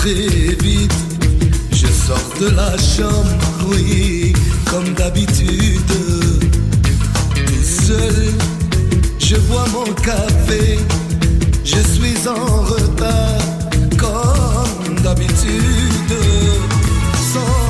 Très vite. Je sors de la chambre, oui, comme d'habitude. Tout seul, je bois mon café. Je suis en retard, comme d'habitude. Sans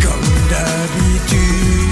comme d'habitude.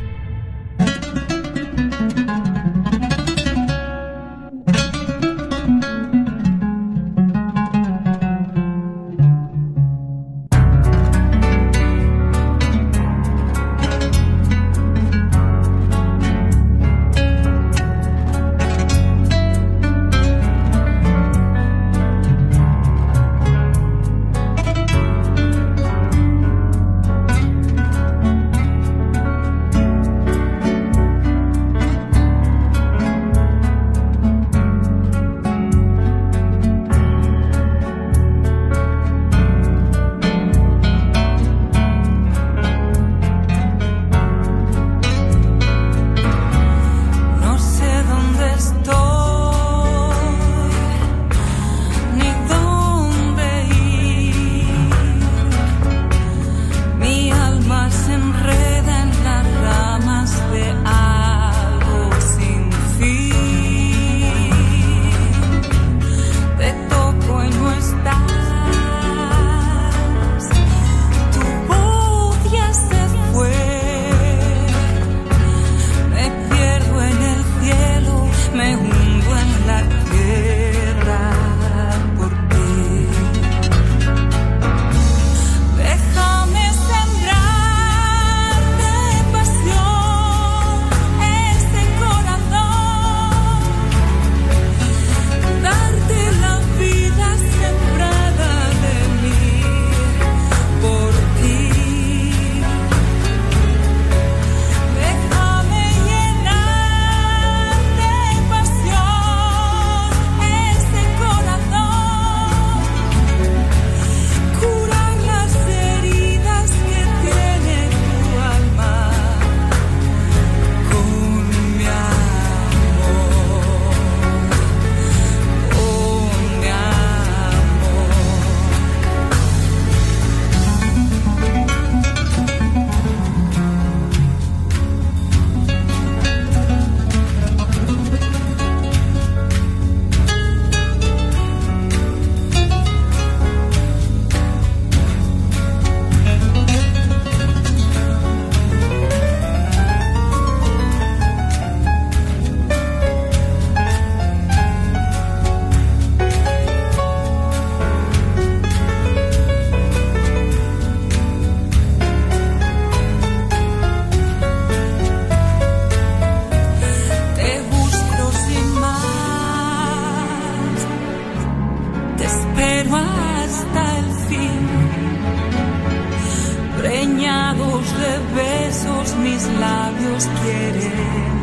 mis labios quieren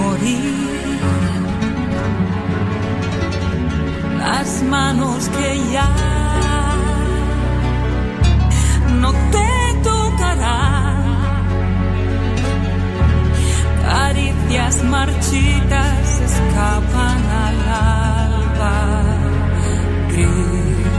morir. Las manos que ya no te tocarán. Caricias marchitas escapan al alba gris.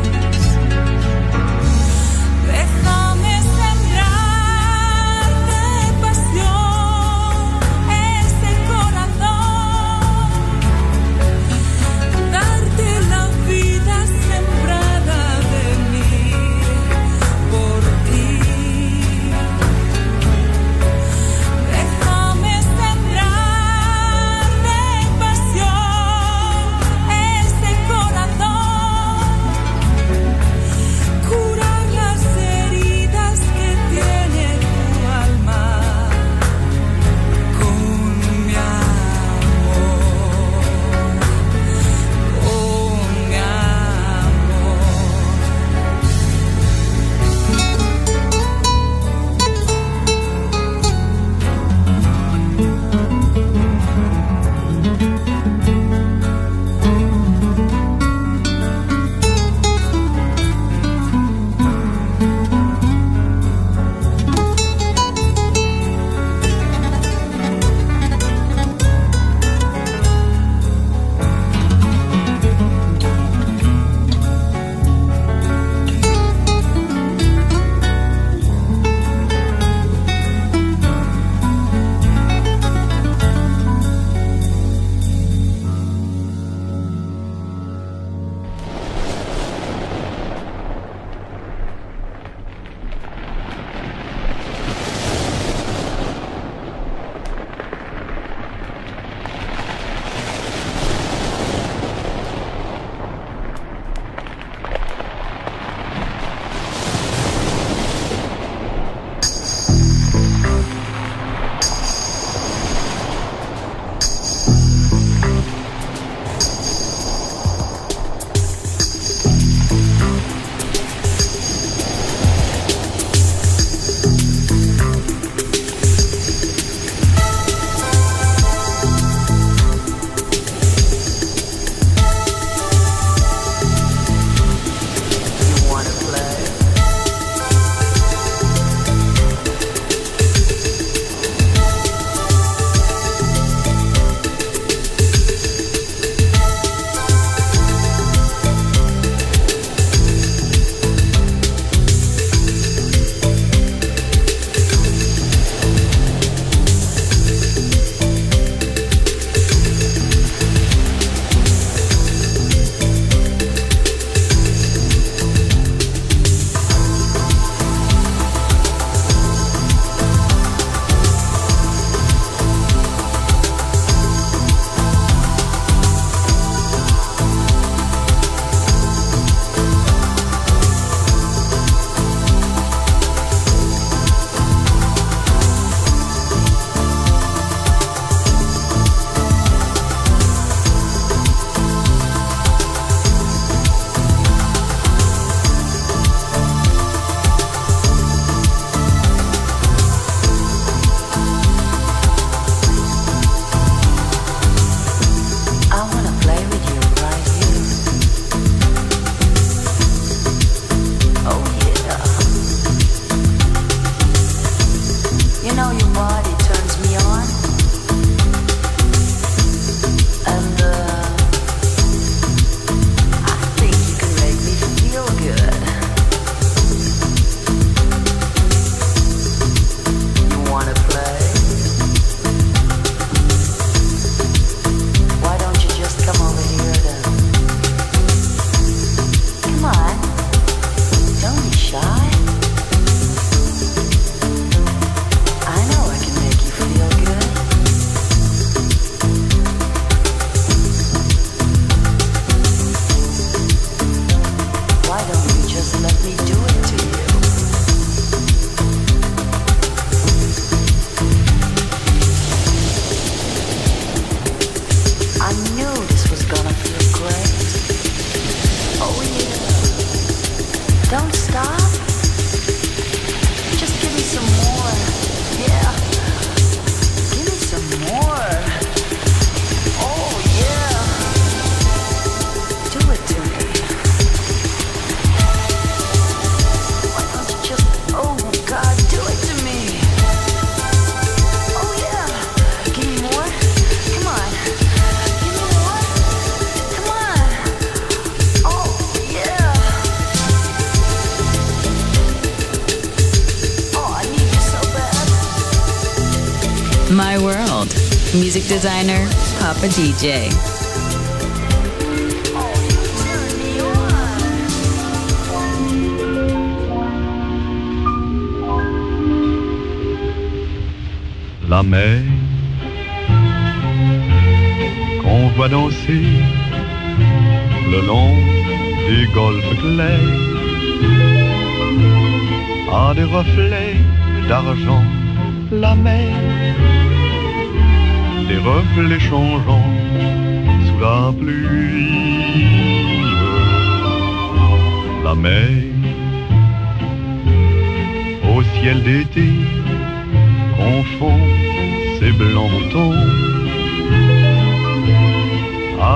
Designer, Papa DJ. La mer qu'on voit danser le long des golfes clairs a des reflets d'argent la mer, des reflets changeants sous la pluie. La mer, au ciel d'été, confond ses blancs moutons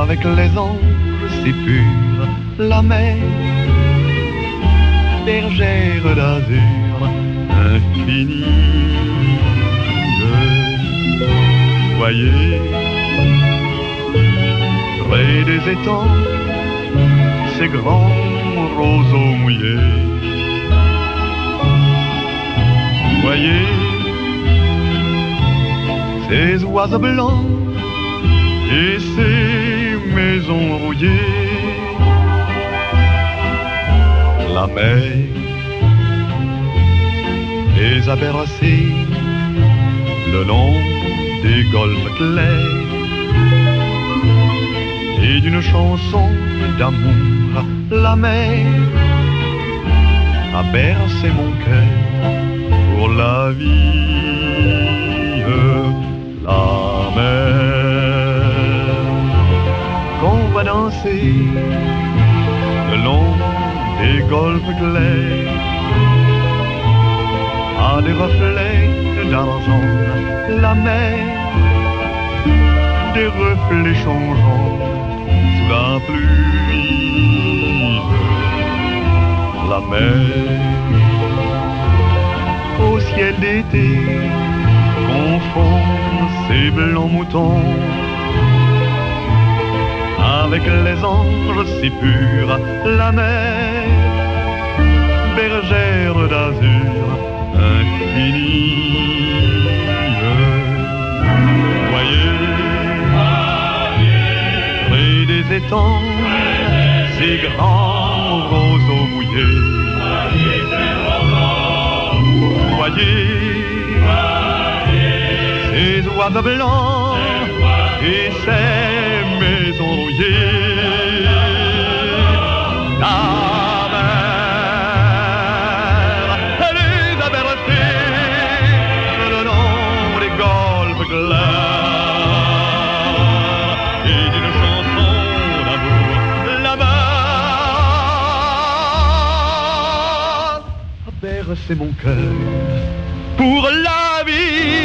avec les anges si purs, la mer, bergère d'azur infinie voyez, près des étangs, ces grands roseaux mouillés. Voyez, ces oiseaux blancs et ces maisons rouillées. La mer les a bercés le long des golfes clairs et d'une chanson d'amour, la mer a bercé mon cœur pour la vie, la mer. Qu'on va danser le long des golfes clairs à des reflets d'argent la mer, des reflets changeants sous la pluie. La mer, au ciel d'été, confond ses blancs moutons avec les anges si purs. La mer, bergère d'azur infinie. Étangs, ces grands roseaux mouillés. Voyez, ces oiseaux blancs et ces maisons rouillées. C'est mon cœur pour la vie.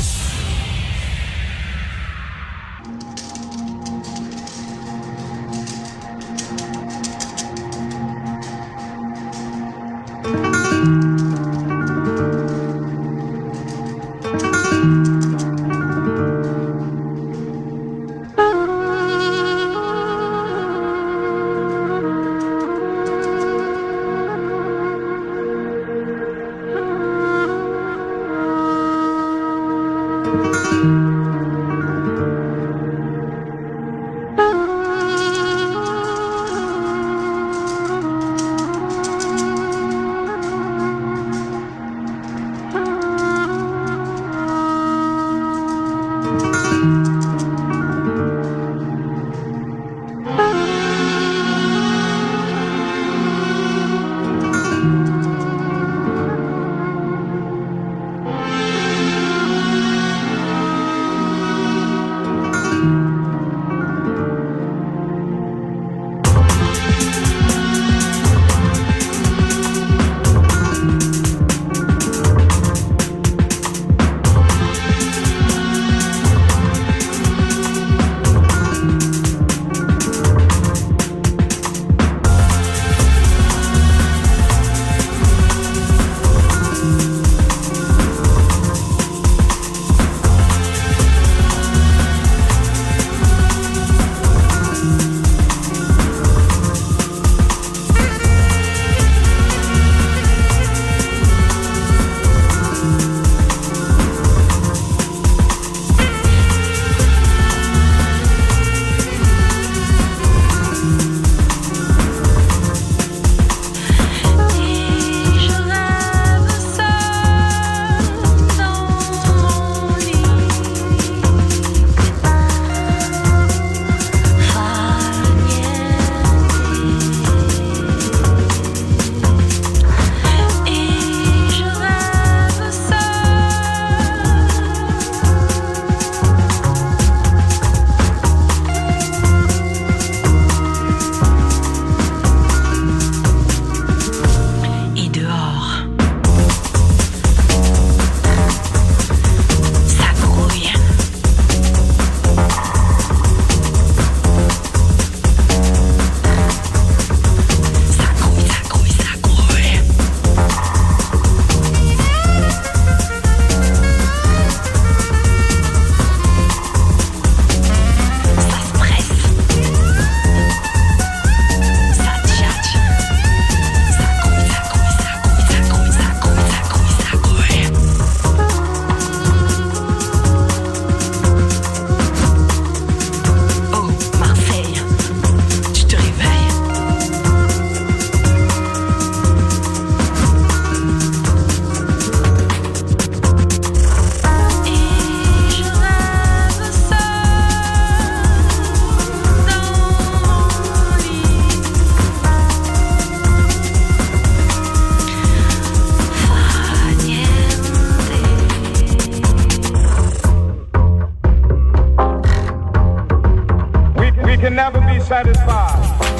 never be satisfied.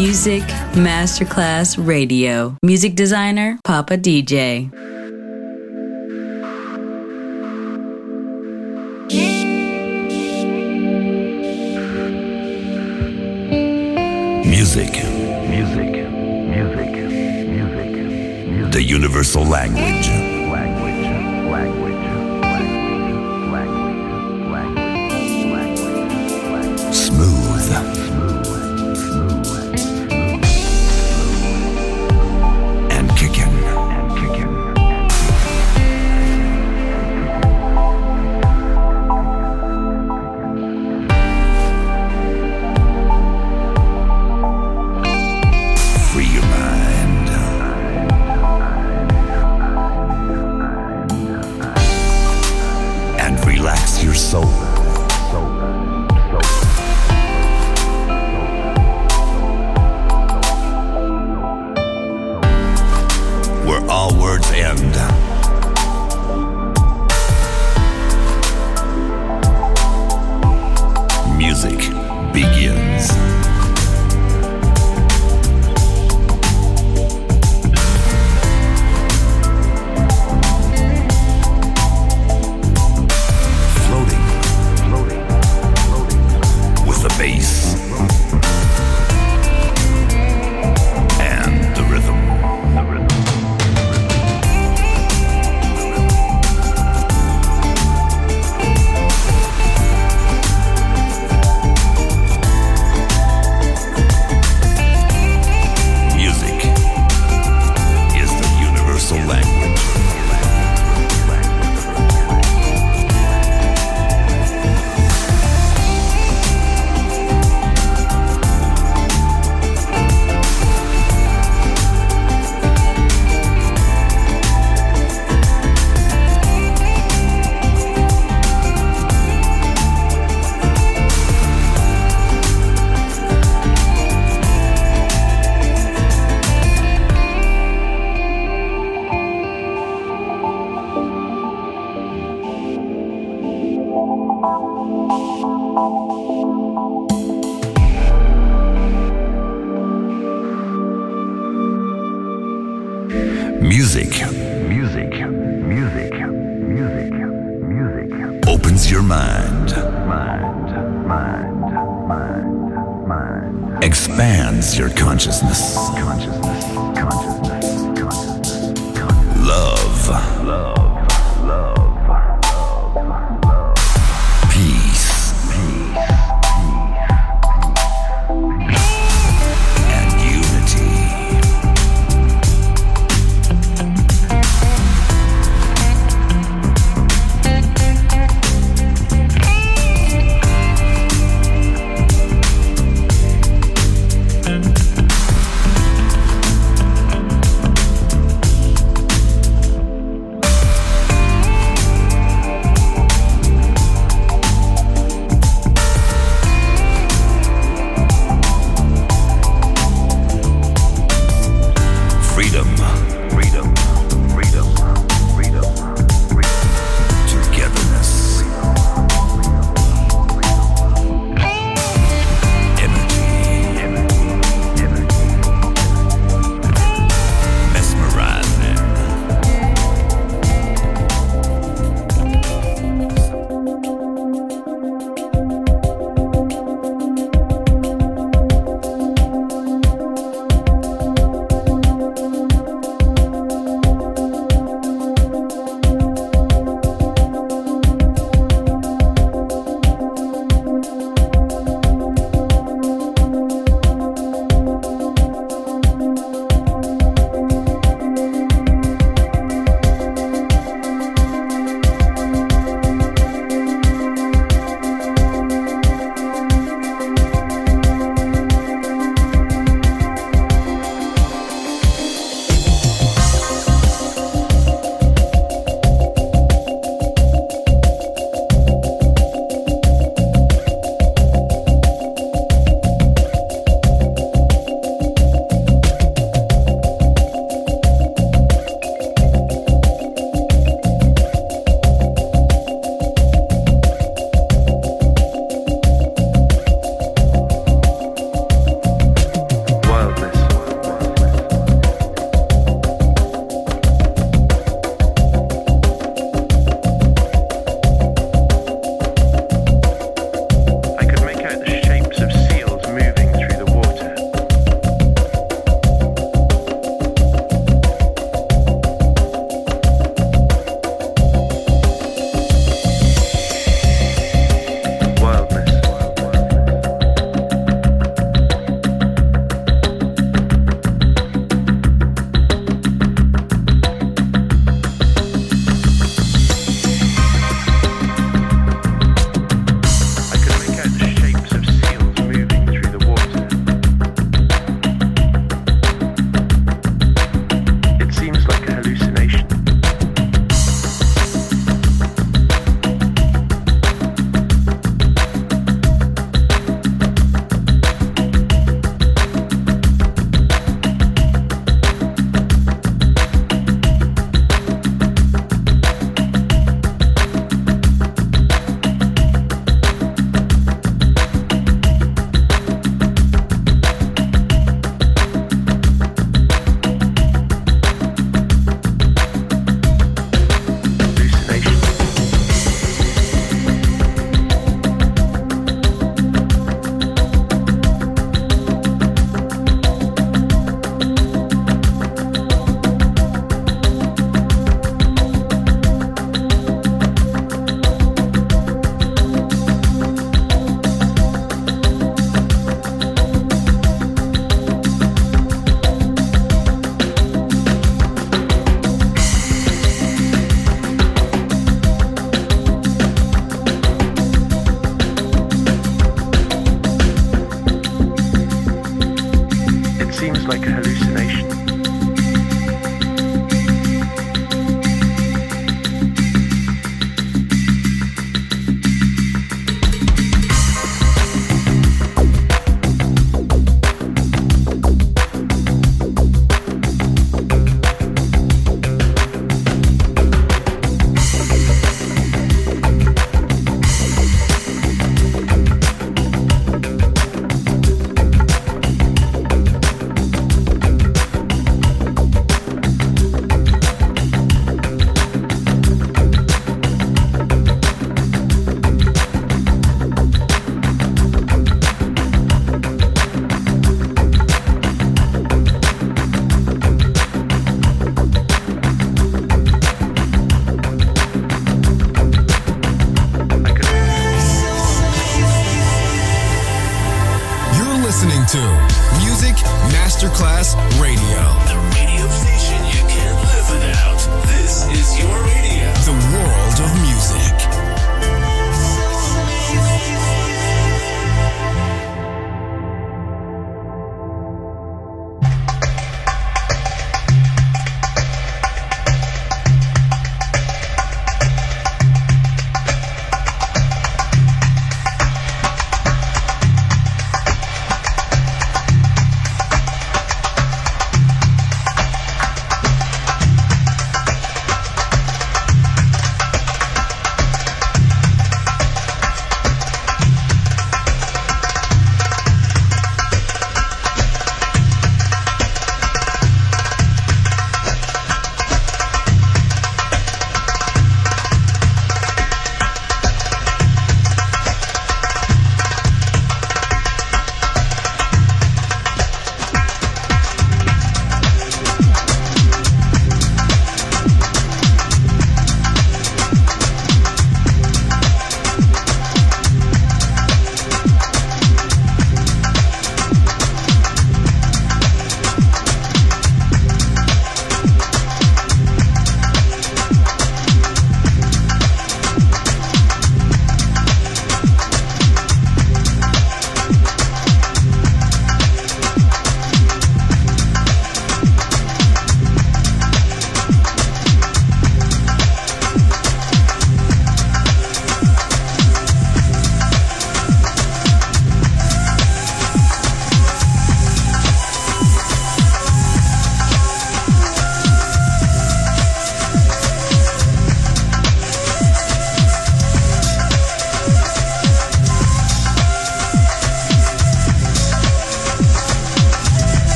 Music Masterclass Radio. Music designer, Papa DJ. Music. Music. Music. Music. The universal language.